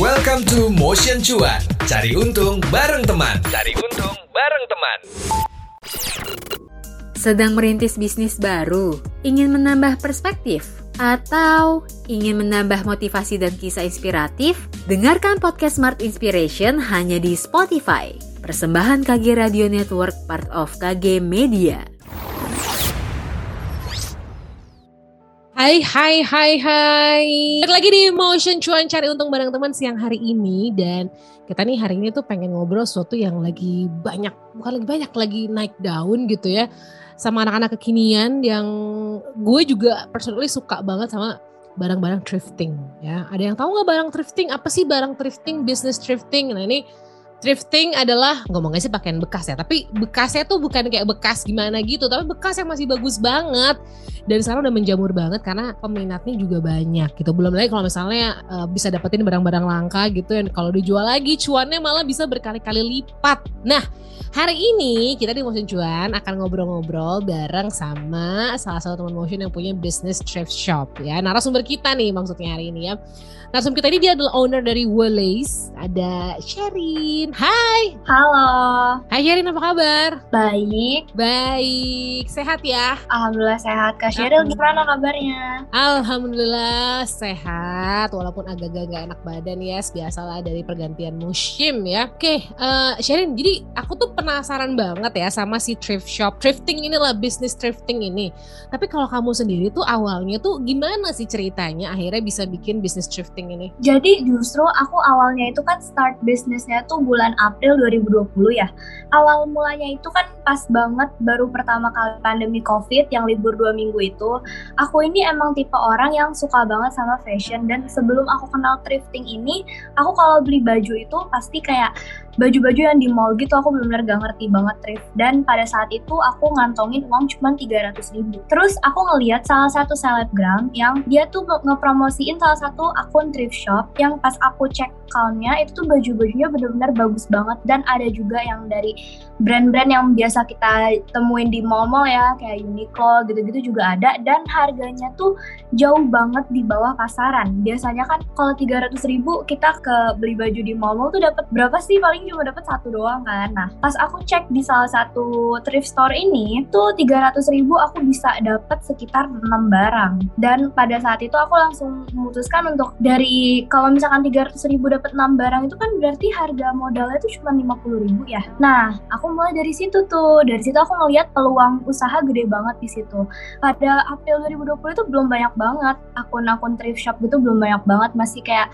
Welcome to Motion Cuan. Cari untung bareng teman. Cari untung bareng teman. Sedang merintis bisnis baru, ingin menambah perspektif, atau ingin menambah motivasi dan kisah inspiratif? Dengarkan podcast Smart Inspiration hanya di Spotify. Persembahan KG Radio Network part of KG Media. Hai hai hai hai Balik lagi di Motion Cuan cari untung bareng teman siang hari ini Dan kita nih hari ini tuh pengen ngobrol sesuatu yang lagi banyak Bukan lagi banyak, lagi naik daun gitu ya Sama anak-anak kekinian yang gue juga personally suka banget sama barang-barang thrifting ya Ada yang tahu nggak barang thrifting? Apa sih barang thrifting, business thrifting? Nah ini thrifting adalah ngomongnya sih pakaian bekas ya tapi bekasnya tuh bukan kayak bekas gimana gitu tapi bekas yang masih bagus banget. Dan sekarang udah menjamur banget karena peminatnya juga banyak gitu. Belum lagi kalau misalnya uh, bisa dapetin barang-barang langka gitu yang kalau dijual lagi cuannya malah bisa berkali-kali lipat. Nah hari ini kita di Motion Cuan akan ngobrol-ngobrol bareng sama salah satu teman Motion yang punya business thrift shop ya. Narasumber kita nih maksudnya hari ini ya Narasumber kita ini dia adalah owner dari Wallace. Ada Sherin. Hai. Halo. Hai Sherin, apa kabar? Baik. Baik. Sehat ya? Alhamdulillah sehat. Kak Sherin gimana kabarnya? Alhamdulillah sehat. Walaupun agak-agak gak enak badan ya. Biasalah dari pergantian musim ya. Oke, uh, Sherin. Jadi aku tuh penasaran banget ya sama si thrift shop. Thrifting inilah bisnis thrifting ini. Tapi kalau kamu sendiri tuh awalnya tuh gimana sih ceritanya akhirnya bisa bikin bisnis thrifting ini? Jadi justru aku awalnya itu kan start bisnisnya tuh bulan April 2020 ya. Awal mulanya itu kan pas banget baru pertama kali pandemi COVID yang libur dua minggu itu. Aku ini emang tipe orang yang suka banget sama fashion dan sebelum aku kenal thrifting ini, aku kalau beli baju itu pasti kayak baju-baju yang di mall gitu aku benar-benar gak ngerti banget thrift dan pada saat itu aku ngantongin uang cuma 300 ribu terus aku ngeliat salah satu selebgram yang dia tuh ngepromosiin salah satu akun thrift shop yang pas aku cek accountnya itu tuh baju-bajunya benar-benar bagus banget dan ada juga yang dari brand-brand yang biasa kita temuin di mall-mall ya kayak Uniqlo gitu-gitu juga ada dan harganya tuh jauh banget di bawah pasaran biasanya kan kalau 300 ribu kita ke beli baju di mall-mall tuh dapat berapa sih paling cuma dapat satu doang kan. Nah, pas aku cek di salah satu thrift store ini, tuh 300 ribu aku bisa dapat sekitar 6 barang. Dan pada saat itu aku langsung memutuskan untuk dari kalau misalkan 300 ribu dapat 6 barang itu kan berarti harga modalnya itu cuma 50 ribu ya. Nah, aku mulai dari situ tuh. Dari situ aku ngeliat peluang usaha gede banget di situ. Pada April 2020 itu belum banyak banget. Akun-akun thrift shop gitu belum banyak banget. Masih kayak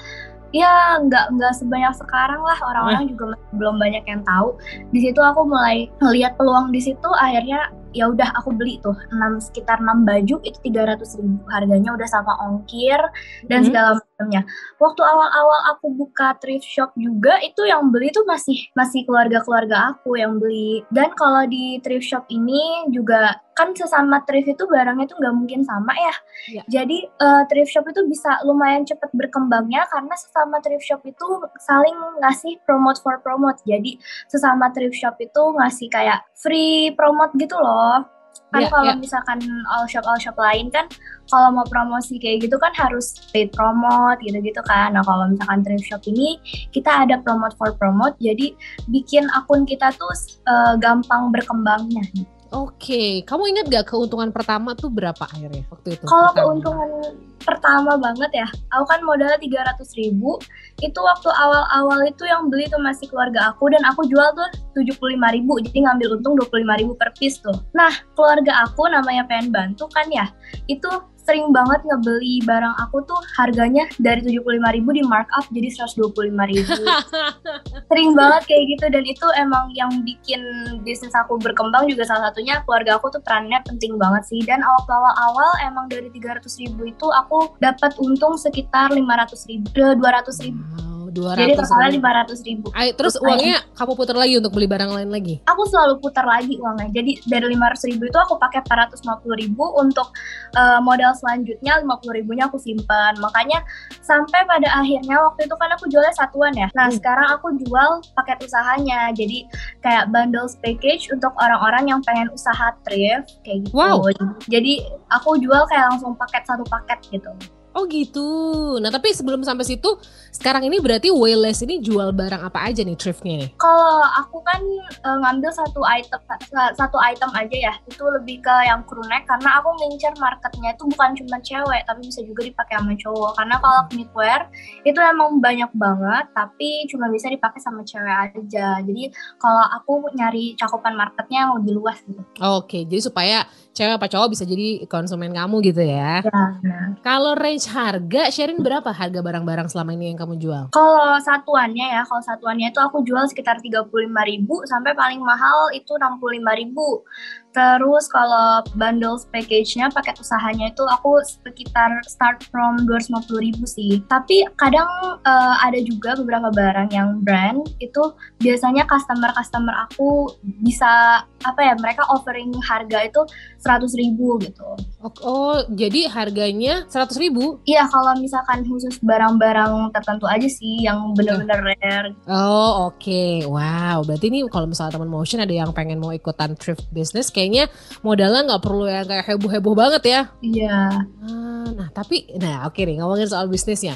ya nggak nggak sebanyak sekarang lah. Orang-orang juga belum banyak yang tahu. Di situ aku mulai melihat peluang di situ. Akhirnya ya udah aku beli tuh. 6 sekitar 6 baju itu 300 ribu. Harganya udah sama ongkir dan hmm. segala macamnya waktu awal-awal aku buka thrift shop juga itu yang beli tuh masih masih keluarga-keluarga aku yang beli dan kalau di thrift shop ini juga kan sesama thrift itu barangnya tuh nggak mungkin sama ya. ya. Jadi uh, thrift shop itu bisa lumayan cepat berkembangnya karena sesama thrift shop itu saling ngasih promote for promote. Jadi sesama thrift shop itu ngasih kayak free promote gitu loh. Kan yeah, kalau yeah. misalkan all shop all shop lain kan kalau mau promosi kayak gitu kan harus paid promote gitu-gitu kan. Nah, kalau misalkan thrift shop ini kita ada promote for promote jadi bikin akun kita tuh uh, gampang berkembangnya gitu. Oke, kamu ingat gak keuntungan pertama tuh berapa akhirnya waktu itu? Kalau keuntungan pertama banget ya, aku kan modalnya 300 ribu, itu waktu awal-awal itu yang beli tuh masih keluarga aku dan aku jual tuh 75 ribu, jadi ngambil untung 25 ribu per piece tuh. Nah, keluarga aku namanya pengen bantu kan ya, itu sering banget ngebeli barang aku tuh harganya dari 75 ribu di markup jadi 125 ribu. Sering banget kayak gitu dan itu emang yang bikin bisnis aku berkembang juga salah satunya keluarga aku tuh perannya penting banget sih. Dan awal-awal emang dari 300 ribu itu aku dapat untung sekitar 500 ribu 200 ribu 200 Jadi totalnya lima ratus ribu. Ay, terus uangnya kamu putar lagi untuk beli barang lain lagi? Aku selalu putar lagi uangnya. Jadi dari lima ratus ribu itu aku pakai empat ratus lima puluh ribu untuk uh, modal selanjutnya lima puluh ribunya aku simpan. Makanya sampai pada akhirnya waktu itu kan aku jualnya satuan ya. Nah hmm. sekarang aku jual paket usahanya. Jadi kayak bundles package untuk orang-orang yang pengen usaha thrift kayak gitu. Wow. Jadi aku jual kayak langsung paket satu paket gitu. Oh gitu. Nah tapi sebelum sampai situ, sekarang ini berarti Wayless ini jual barang apa aja nih thriftnya nih? Kalau aku kan uh, ngambil satu item satu item aja ya, itu lebih ke yang crew neck karena aku ngincer marketnya itu bukan cuma cewek, tapi bisa juga dipakai sama cowok. Karena kalau knitwear itu emang banyak banget, tapi cuma bisa dipakai sama cewek aja. Jadi kalau aku nyari cakupan marketnya yang lebih luas gitu. Oke, jadi supaya cewek apa cowok bisa jadi konsumen kamu gitu ya? Ya. Nah. Kalau range harga, Sherin berapa harga barang-barang selama ini yang kamu jual? Kalau satuannya ya, kalau satuannya itu aku jual sekitar 35.000 sampai paling mahal itu 65.000. Terus kalau bundles package-nya paket usahanya itu aku sekitar start from 250 ribu sih. Tapi kadang uh, ada juga beberapa barang yang brand itu biasanya customer-customer aku bisa apa ya mereka offering harga itu 100 ribu gitu. Oh, oh jadi harganya 100 ribu? Iya kalau misalkan khusus barang-barang tertentu aja sih yang bener-bener rare. Oh oke, okay. wow. Berarti ini kalau misalnya teman motion ada yang pengen mau ikutan thrift business, kayaknya modalnya nggak perlu yang kayak heboh-heboh banget ya. Iya. Ah, nah tapi, nah oke okay nih ngomongin soal bisnisnya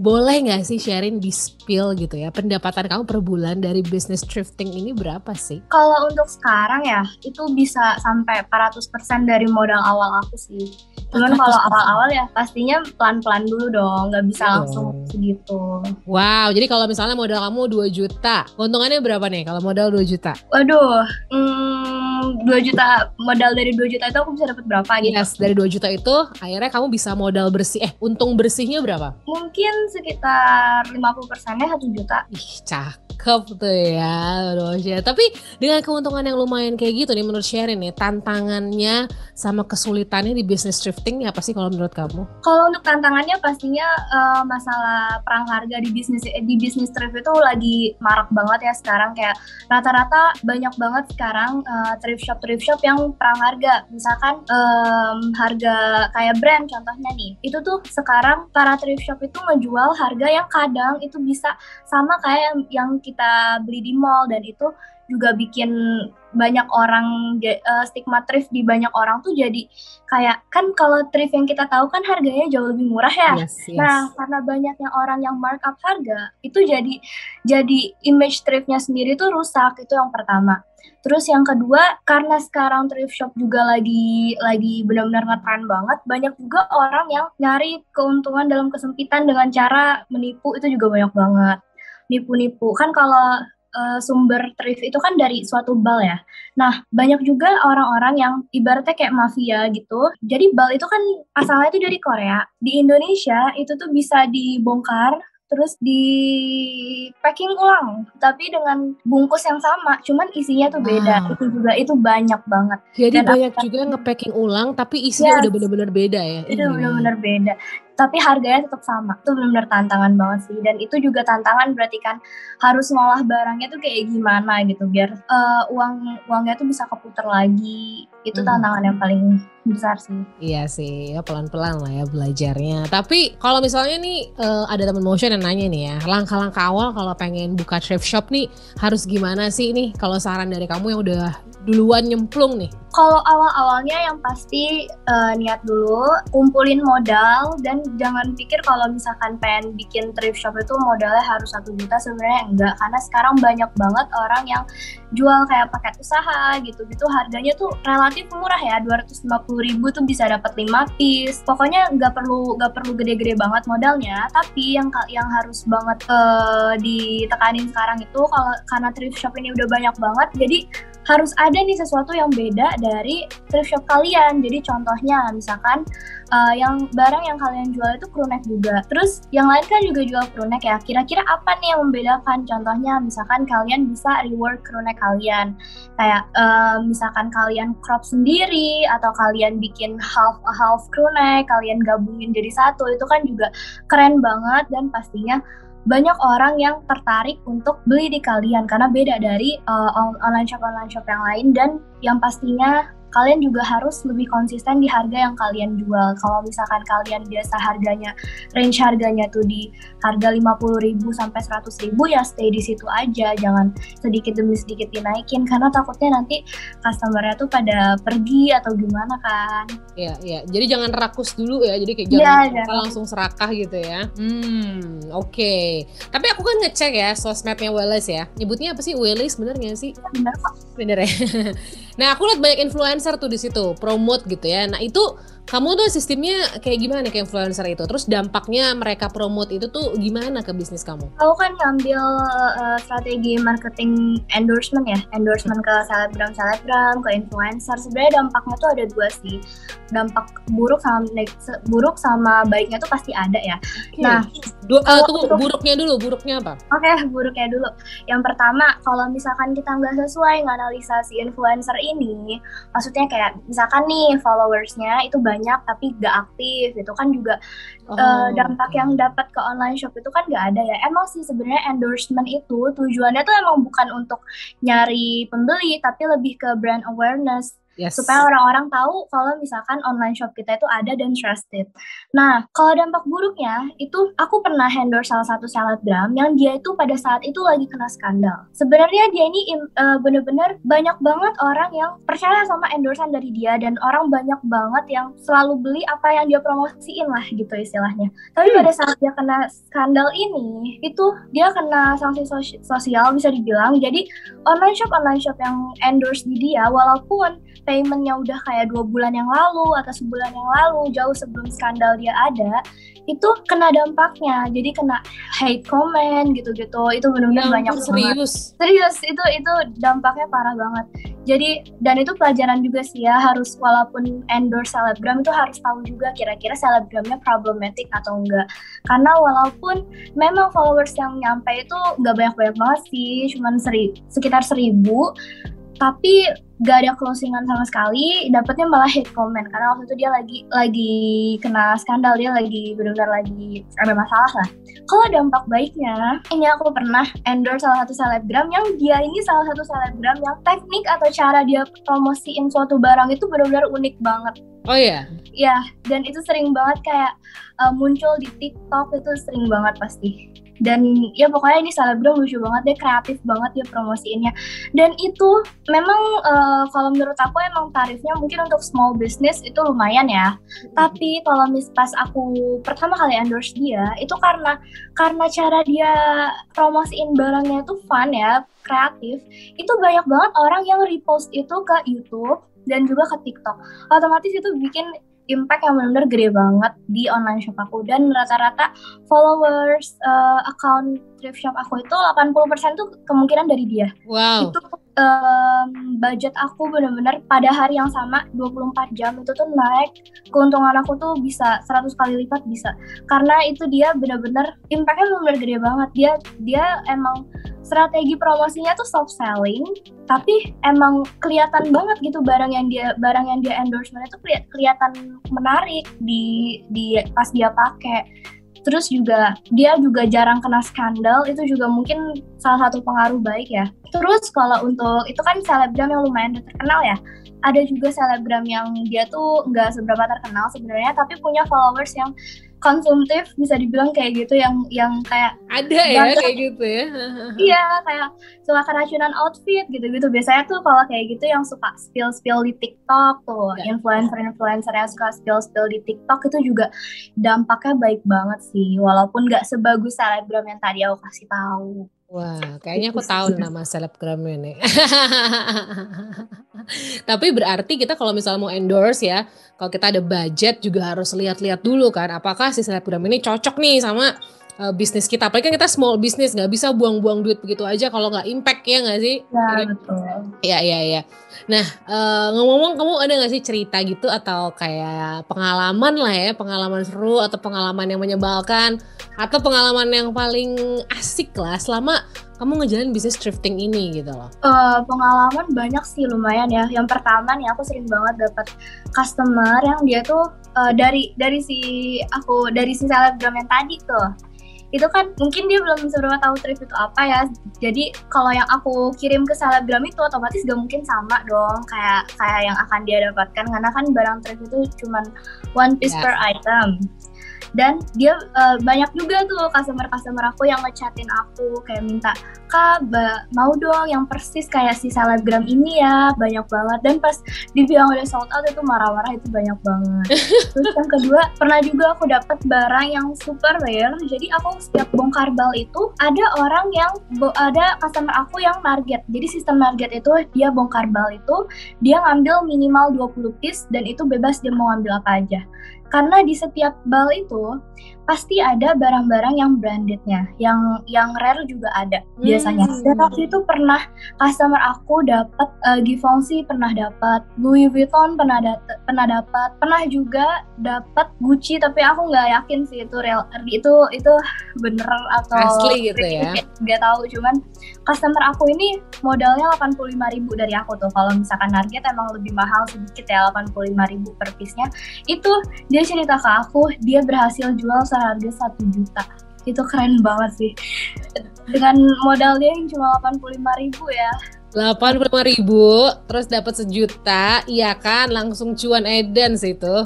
boleh nggak sih sharing di spill gitu ya pendapatan kamu per bulan dari bisnis thrifting ini berapa sih? Kalau untuk sekarang ya itu bisa sampai 400% dari modal awal aku sih. Cuman kalau awal-awal ya pastinya pelan-pelan dulu dong, nggak bisa oh. langsung segitu. Wow, jadi kalau misalnya modal kamu 2 juta, keuntungannya berapa nih kalau modal 2 juta? Waduh, hmm, 2 juta modal dari 2 juta itu aku bisa dapat berapa gitu? Yes, dari 2 juta itu akhirnya kamu bisa modal bersih, eh untung bersihnya berapa? Mungkin sekitar 50 persennya satu juta. Ih, cakep tuh ya, Rosya. Tapi dengan keuntungan yang lumayan kayak gitu nih menurut Sherin nih, tantangannya sama kesulitannya di bisnis thrifting apa sih kalau menurut kamu? Kalau untuk tantangannya pastinya uh, masalah perang harga di bisnis eh, di bisnis thrift itu lagi marak banget ya sekarang kayak rata-rata banyak banget sekarang uh, thrift shop thrift shop yang perang harga. Misalkan um, harga kayak brand contohnya nih, itu tuh sekarang para thrift shop itu ngejual jual harga yang kadang itu bisa sama kayak yang kita beli di mall dan itu juga bikin banyak orang uh, stigma thrift di banyak orang tuh jadi kayak kan kalau thrift yang kita tahu kan harganya jauh lebih murah ya. Yes, yes. Nah karena banyaknya orang yang markup harga itu jadi jadi image thriftnya sendiri tuh rusak itu yang pertama. Terus yang kedua, karena sekarang thrift shop juga lagi lagi benar-benar ngetren banget, banyak juga orang yang nyari keuntungan dalam kesempitan dengan cara menipu itu juga banyak banget. Nipu-nipu. Kan kalau uh, sumber thrift itu kan dari suatu bal ya. Nah, banyak juga orang-orang yang ibaratnya kayak mafia gitu. Jadi bal itu kan asalnya itu dari Korea. Di Indonesia itu tuh bisa dibongkar terus di packing ulang tapi dengan bungkus yang sama cuman isinya tuh beda wow. itu juga itu banyak banget jadi Dan banyak juga nge-packing ulang tapi isinya yes, udah bener-bener beda ya itu bener-bener beda tapi harganya tetap sama. Itu benar-benar tantangan banget sih. Dan itu juga tantangan berarti kan harus ngolah barangnya tuh kayak gimana gitu. Biar uh, uang uangnya tuh bisa keputar lagi. Itu hmm. tantangan yang paling besar sih. Iya sih. Ya pelan-pelan lah ya belajarnya. Tapi kalau misalnya nih uh, ada teman motion yang nanya nih ya langkah-langkah awal kalau pengen buka thrift shop nih harus gimana sih nih? Kalau saran dari kamu yang udah duluan nyemplung nih? Kalau awal-awalnya yang pasti uh, niat dulu, kumpulin modal dan jangan pikir kalau misalkan pengen bikin thrift shop itu modalnya harus satu juta sebenarnya enggak. Karena sekarang banyak banget orang yang jual kayak paket usaha gitu-gitu. Harganya tuh relatif murah ya 250 ribu tuh bisa dapat 5 piece. Pokoknya nggak perlu nggak perlu gede-gede banget modalnya. Tapi yang yang harus banget uh, ditekanin sekarang itu kalau karena thrift shop ini udah banyak banget jadi harus ada nih sesuatu yang beda dari thrift shop kalian. Jadi contohnya misalkan uh, yang barang yang kalian jual itu crew juga. Terus yang lain kan juga jual crew ya. Kira-kira apa nih yang membedakan? Contohnya misalkan kalian bisa reward crew kalian. Kayak uh, misalkan kalian crop sendiri atau kalian bikin half half crew kalian gabungin jadi satu. Itu kan juga keren banget dan pastinya banyak orang yang tertarik untuk beli di kalian karena beda dari uh, online shop online shop yang lain dan yang pastinya kalian juga harus lebih konsisten di harga yang kalian jual. Kalau misalkan kalian biasa harganya range harganya tuh di harga 50.000 sampai 100.000 ya stay di situ aja, jangan sedikit demi sedikit dinaikin karena takutnya nanti customernya tuh pada pergi atau gimana kan. Iya, iya. Jadi jangan rakus dulu ya. Jadi kayak Iya, jangan jangan. langsung serakah gitu ya. Hmm, oke. Tapi aku kan ngecek ya sosmednya Wallace ya. Nyebutnya apa sih Wallace bener nggak sih? Bener kok. Bener ya. nah aku lihat banyak influencer tuh di situ promote gitu ya. Nah itu kamu tuh sistemnya kayak gimana ke influencer itu? Terus dampaknya mereka promote itu tuh gimana ke bisnis kamu? Aku kan ngambil uh, strategi marketing endorsement ya, endorsement ke selebgram selebgram, ke influencer. Sebenarnya dampaknya tuh ada dua sih, dampak buruk sama buruk sama baiknya tuh pasti ada ya. Nah, Dua, kalau eh, tunggu, untuk- buruknya dulu, buruknya apa? Oke, buruknya dulu. Yang pertama, kalau misalkan kita nggak sesuai nganalisa si influencer ini, maksudnya kayak misalkan nih followersnya itu banyak tapi nggak aktif, itu kan juga Oh, eh, dampak yang dapat ke online shop itu kan nggak ada ya. Emang sih sebenarnya endorsement itu tujuannya tuh emang bukan untuk nyari pembeli, tapi lebih ke brand awareness yes. supaya orang-orang tahu kalau misalkan online shop kita itu ada dan trusted. Nah, kalau dampak buruknya itu aku pernah endorse salah satu selebgram yang dia itu pada saat itu lagi kena skandal. Sebenarnya dia ini im- eh, bener-bener banyak banget orang yang percaya sama endorsean dari dia dan orang banyak banget yang selalu beli apa yang dia promosiin lah gitu istilahnya. Tapi pada saat dia kena skandal ini, itu dia kena sanksi sos- sosial bisa dibilang. Jadi online shop online shop yang endorse di dia walaupun paymentnya udah kayak dua bulan yang lalu atau sebulan yang lalu jauh sebelum skandal dia ada itu kena dampaknya. Jadi kena hate comment gitu-gitu. Itu Ya benar-benar banyak ampun, banget. serius. serius itu itu dampaknya parah banget. Jadi dan itu pelajaran juga sih ya harus walaupun endorse selebgram itu harus tahu juga kira-kira selebgramnya problematik atau enggak. Karena walaupun memang followers yang nyampe itu nggak banyak-banyak banget sih cuman seri, sekitar seribu tapi gak ada closingan sama sekali dapatnya malah hate comment. Karena waktu itu dia lagi lagi kena skandal dia lagi benar-benar lagi ada masalah lah. Kalau dampak baiknya ini aku pernah endorse salah satu selebgram yang dia ini salah satu selebgram yang teknik atau cara dia promosiin suatu barang itu benar-benar unik banget. Oh iya. ya dan itu sering banget kayak uh, muncul di TikTok itu sering banget pasti dan ya pokoknya ini selebgram lucu banget dia kreatif banget dia promosiinnya. Dan itu memang uh, kalau menurut aku emang tarifnya mungkin untuk small business itu lumayan ya. Tapi kalau mis pas aku pertama kali endorse dia itu karena karena cara dia promosiin barangnya itu fun ya kreatif itu banyak banget orang yang repost itu ke YouTube dan juga ke TikTok. Otomatis itu bikin impact yang benar-benar gede banget di online shop aku dan rata-rata followers uh, account thrift shop aku itu 80% tuh kemungkinan dari dia Wow. itu um, budget aku bener-bener pada hari yang sama 24 jam itu tuh naik. Keuntungan aku tuh bisa 100 kali lipat bisa. Karena itu dia bener-bener impactnya bener-bener gede banget. Dia dia emang strategi promosinya tuh soft selling tapi emang kelihatan banget gitu barang yang dia barang yang dia endorsement itu keli- kelihatan menarik di di pas dia pakai terus juga dia juga jarang kena skandal itu juga mungkin salah satu pengaruh baik ya. Terus kalau untuk itu kan selebgram yang lumayan terkenal ya. Ada juga selebgram yang dia tuh nggak seberapa terkenal sebenarnya tapi punya followers yang konsumtif bisa dibilang kayak gitu yang yang kayak Ada ya kayak gitu ya. iya kayak suka keracunan outfit gitu-gitu biasanya tuh kalau kayak gitu yang suka spill spill di TikTok tuh Ya. influencer-influencer yang suka spill spill di TikTok itu juga dampaknya baik banget sih walaupun nggak sebagus selebgram yang tadi aku kasih tahu Wah, kayaknya aku tahu nama selebgramnya nih. Tapi berarti kita kalau misalnya mau endorse ya, kalau kita ada budget juga harus lihat-lihat dulu kan, apakah si selebgram ini cocok nih sama uh, bisnis kita. Apalagi kan kita small business, nggak bisa buang-buang duit begitu aja kalau nggak impact ya nggak sih? ya Iya. betul Iya iya iya. Nah eh, ngomong-ngomong kamu ada nggak sih cerita gitu atau kayak pengalaman lah ya, pengalaman seru atau pengalaman yang menyebalkan atau pengalaman yang paling asik lah selama kamu ngejalanin bisnis thrifting ini gitu loh. Eh, pengalaman banyak sih lumayan ya. Yang pertama nih aku sering banget dapat customer yang dia tuh eh, dari dari si aku dari si selebgram yang tadi tuh. Itu kan mungkin dia belum seberapa tahu thrift itu apa ya. Jadi kalau yang aku kirim ke selebgram itu otomatis gak mungkin sama dong kayak kayak yang akan dia dapatkan. Karena kan barang thrift itu cuma one piece Yes. per item dan dia eh, banyak juga tuh customer-customer aku yang ngechatin aku kayak minta kak mau dong yang persis kayak si selebgram ini ya banyak banget. Dan pas dibilang udah sold out itu marah-marah itu banyak banget. Terus yang kedua pernah juga aku dapat barang yang super rare. Jadi aku setiap bongkar bal itu ada orang yang ada customer aku yang target. Jadi sistem target itu dia bongkar bal itu dia ngambil minimal 20 piece dan itu bebas dia mau ngambil apa aja karena di setiap bal itu pasti ada barang-barang yang brandednya, yang yang rare juga ada biasanya. Hmm. Dan waktu itu pernah customer aku dapat uh, Givenchy pernah dapat, Louis Vuitton pernah dat- pernah dapat, pernah juga dapat Gucci tapi aku nggak yakin sih itu real itu itu bener atau Asli gitu ya. nggak tahu cuman customer aku ini modalnya 85.000 dari aku tuh kalau misalkan target emang lebih mahal sedikit ya 85.000 per piece-nya itu dia cerita ke aku dia berhasil jual seharga satu juta. Itu keren banget sih. Dengan modal dia yang cuma 85.000 ya 85 ribu, terus dapat sejuta, iya kan, langsung cuan Eden sih itu.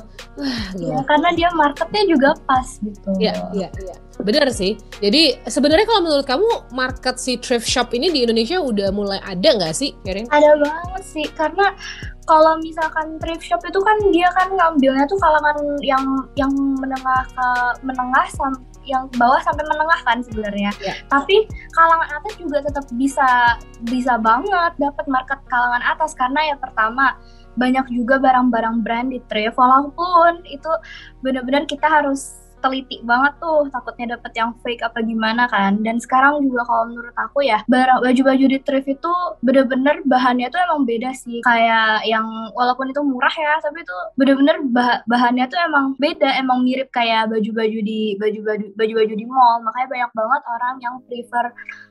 Wah, Ya, karena dia marketnya juga pas gitu Iya, iya, iya. Benar sih. Jadi sebenarnya kalau menurut kamu market si thrift shop ini di Indonesia udah mulai ada nggak sih, Karen? ada banget sih karena kalau misalkan thrift shop itu kan dia kan ngambilnya tuh kalangan yang yang menengah ke menengah sam yang bawah sampai menengah kan sebenarnya. Ya. Tapi kalangan atas juga tetap bisa bisa banget dapat market kalangan atas karena ya pertama banyak juga barang-barang brand di thrift walaupun itu benar-benar kita harus teliti banget tuh takutnya dapet yang fake apa gimana kan. Dan sekarang juga kalau menurut aku ya barang baju-baju di thrift itu bener-bener bahannya tuh emang beda sih. Kayak yang walaupun itu murah ya tapi itu bener-bener bah- bahannya tuh emang beda emang mirip kayak baju-baju di baju-baju baju-baju di mall. Makanya banyak banget orang yang prefer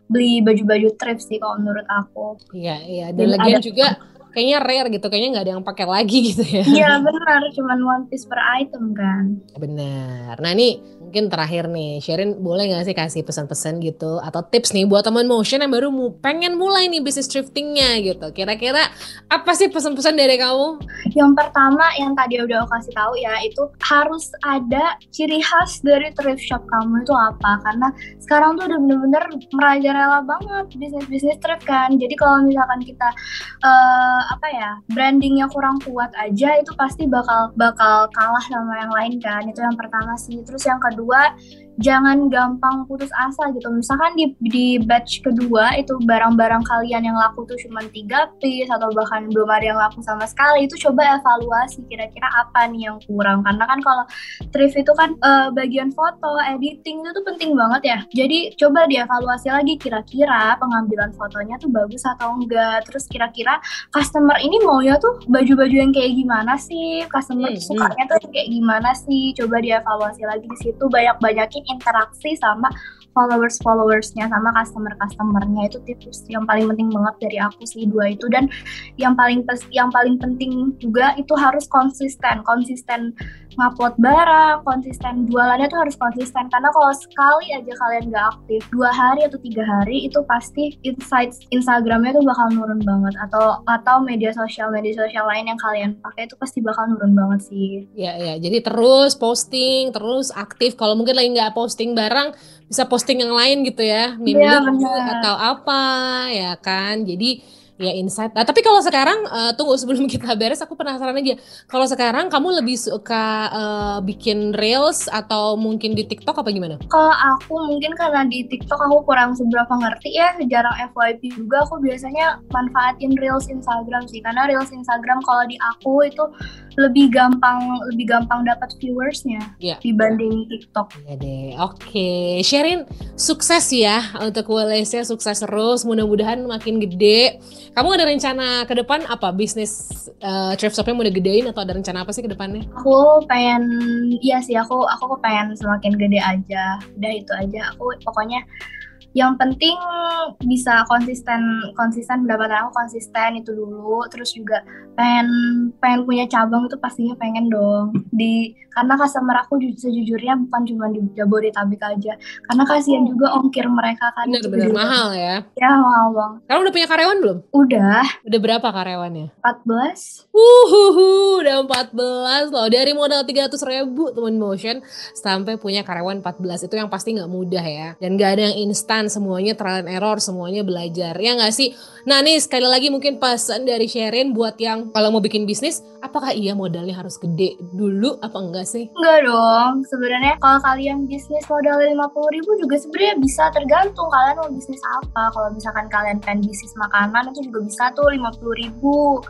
beli baju-baju thrift sih kalau menurut aku. Iya, iya. Dan lagian ada- juga kayaknya rare gitu, kayaknya nggak ada yang pakai lagi gitu ya. iya benar cuman one piece per item kan Benar. Nah ini mungkin terakhir nih, Sherin boleh nggak sih kasih pesan-pesan gitu atau tips nih buat teman motion yang baru mu pengen mulai nih bisnis thriftingnya gitu. Kira-kira apa sih pesan-pesan dari kamu? Yang pertama yang tadi udah aku kasih tahu ya itu harus ada ciri khas dari thrift shop kamu itu apa karena sekarang tuh udah bener-bener merajalela banget bisnis-bisnis thrift kan jadi kalau misalkan kita apa ya brandingnya kurang kuat aja itu pasti bakal bakal kalah sama yang lain kan. Itu yang pertama sih. Terus yang kedua jangan gampang putus asa gitu. Misalkan di di batch kedua itu barang-barang kalian yang laku tuh cuma tiga piece atau bahkan belum ada yang laku sama sekali itu coba evaluasi kira-kira apa nih yang kurang. Karena kan kalau thrift itu kan eh, bagian foto editing itu tuh penting banget ya. Jadi coba dievaluasi lagi kira-kira pengambilan fotonya tuh bagus atau enggak. Terus kira-kira customer ini maunya tuh baju-baju yang kayak gimana sih? Customer Hmm, tuh sukanya tuh kayak gimana sih? Coba dievaluasi lagi di situ. Banyak-banyakin interaksi sama followers followersnya sama customer customernya itu tips yang paling penting banget dari aku sih dua itu. Dan yang paling yang paling penting juga itu harus konsisten. Konsisten ngupload barang konsisten jualannya tuh harus konsisten karena kalau sekali aja kalian nggak aktif dua hari atau tiga hari itu pasti insights Instagramnya tuh bakal nurun banget atau atau media sosial media sosial lain yang kalian pakai itu pasti bakal nurun banget sih Ya, ya. Jadi terus posting, terus aktif. Kalau mungkin lagi nggak posting barang, bisa posting yang lain gitu ya, Iya, lucu benar. atau apa, ya kan? Jadi ya insight. Nah, tapi kalau sekarang eh, tunggu sebelum kita beres, aku penasaran aja. Kalau sekarang kamu lebih suka eh, bikin reels atau mungkin di TikTok apa gimana? Kalau aku mungkin karena di TikTok aku kurang seberapa ngerti ya, jarang FYP juga. Aku biasanya manfaatin Reels Instagram sih, karena Reels Instagram kalau di aku itu lebih gampang lebih gampang dapat viewersnya Iya. dibanding TikTok. Ya deh, oke. Sherin, sukses ya untuk Walesia, sukses terus. Mudah-mudahan makin gede. Kamu ada rencana ke depan apa? Bisnis eh, thrift shopnya mau digedein atau ada rencana apa sih ke depannya? Aku pengen, iya sih aku aku pengen semakin gede aja. Udah itu aja. Aku pokoknya yang penting bisa konsisten konsisten pendapatan aku konsisten itu dulu. Terus juga pengen pengen punya cabang itu pastinya pengen dong. Di karena customer aku sejujurnya bukan cuma di Jabodetabek aja. Karena kasihan juga ongkir mereka kan. Bener-bener mahal ya. Ya mahal bang. Kamu udah punya karyawan belum? Udah. Udah berapa karyawannya? 14 Uhuhu, udah 14 loh. Dari modal 300 ribu teman motion sampai punya karyawan 14 itu yang pasti nggak mudah ya. Dan gak ada yang instan semuanya trial and error semuanya belajar. Ya nggak sih? Nah nih sekali lagi mungkin pesan dari Sherin buat yang kalau mau bikin bisnis apakah iya modalnya harus gede dulu apa enggak sih? Enggak dong. Sebenarnya kalau kalian bisnis modal 50 ribu juga sebenarnya bisa tergantung kalian mau bisnis apa. Kalau misalkan kalian pengen bisnis makanan itu juga bisa tuh 50 ribu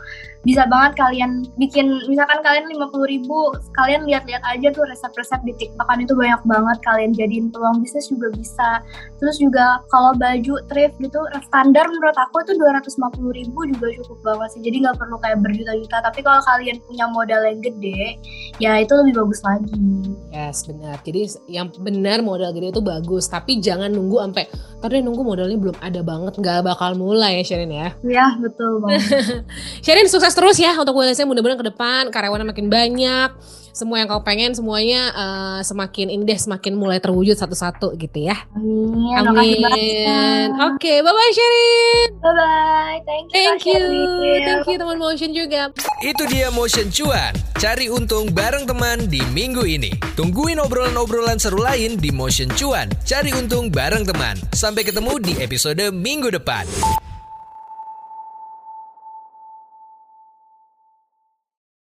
bisa banget kalian bikin misalkan kalian 50 ribu kalian lihat-lihat aja tuh resep-resep di TikTok kan itu banyak banget. Kalian jadiin peluang bisnis juga bisa. Terus juga kalau baju thrift gitu standar menurut aku itu 250 ribu juga cukup banget sih. Jadi nggak perlu kayak berjuta-juta. Tapi kalau kalian punya modal yang gede ya itu lebih bagus lagi. Yes benar. Jadi yang benar modal gede itu bagus. Tapi jangan nunggu sampai tadi nunggu modalnya belum ada banget nggak bakal mulai ya Sherin ya? Iya betul banget. Sherin sukses terus ya untuk WLSM mudah-mudahan ke depan karyawannya makin banyak semua yang kau pengen semuanya uh, semakin indah semakin mulai terwujud satu-satu gitu ya. Amin. Amin. Oke okay, bye bye Sherin. Bye bye thank you thank you. Thank you teman motion juga. Itu dia motion cuan. Cari untung bareng teman di minggu ini. Tungguin obrolan-obrolan seru lain di motion cuan. Cari untung bareng teman. Sampai ketemu di episode minggu depan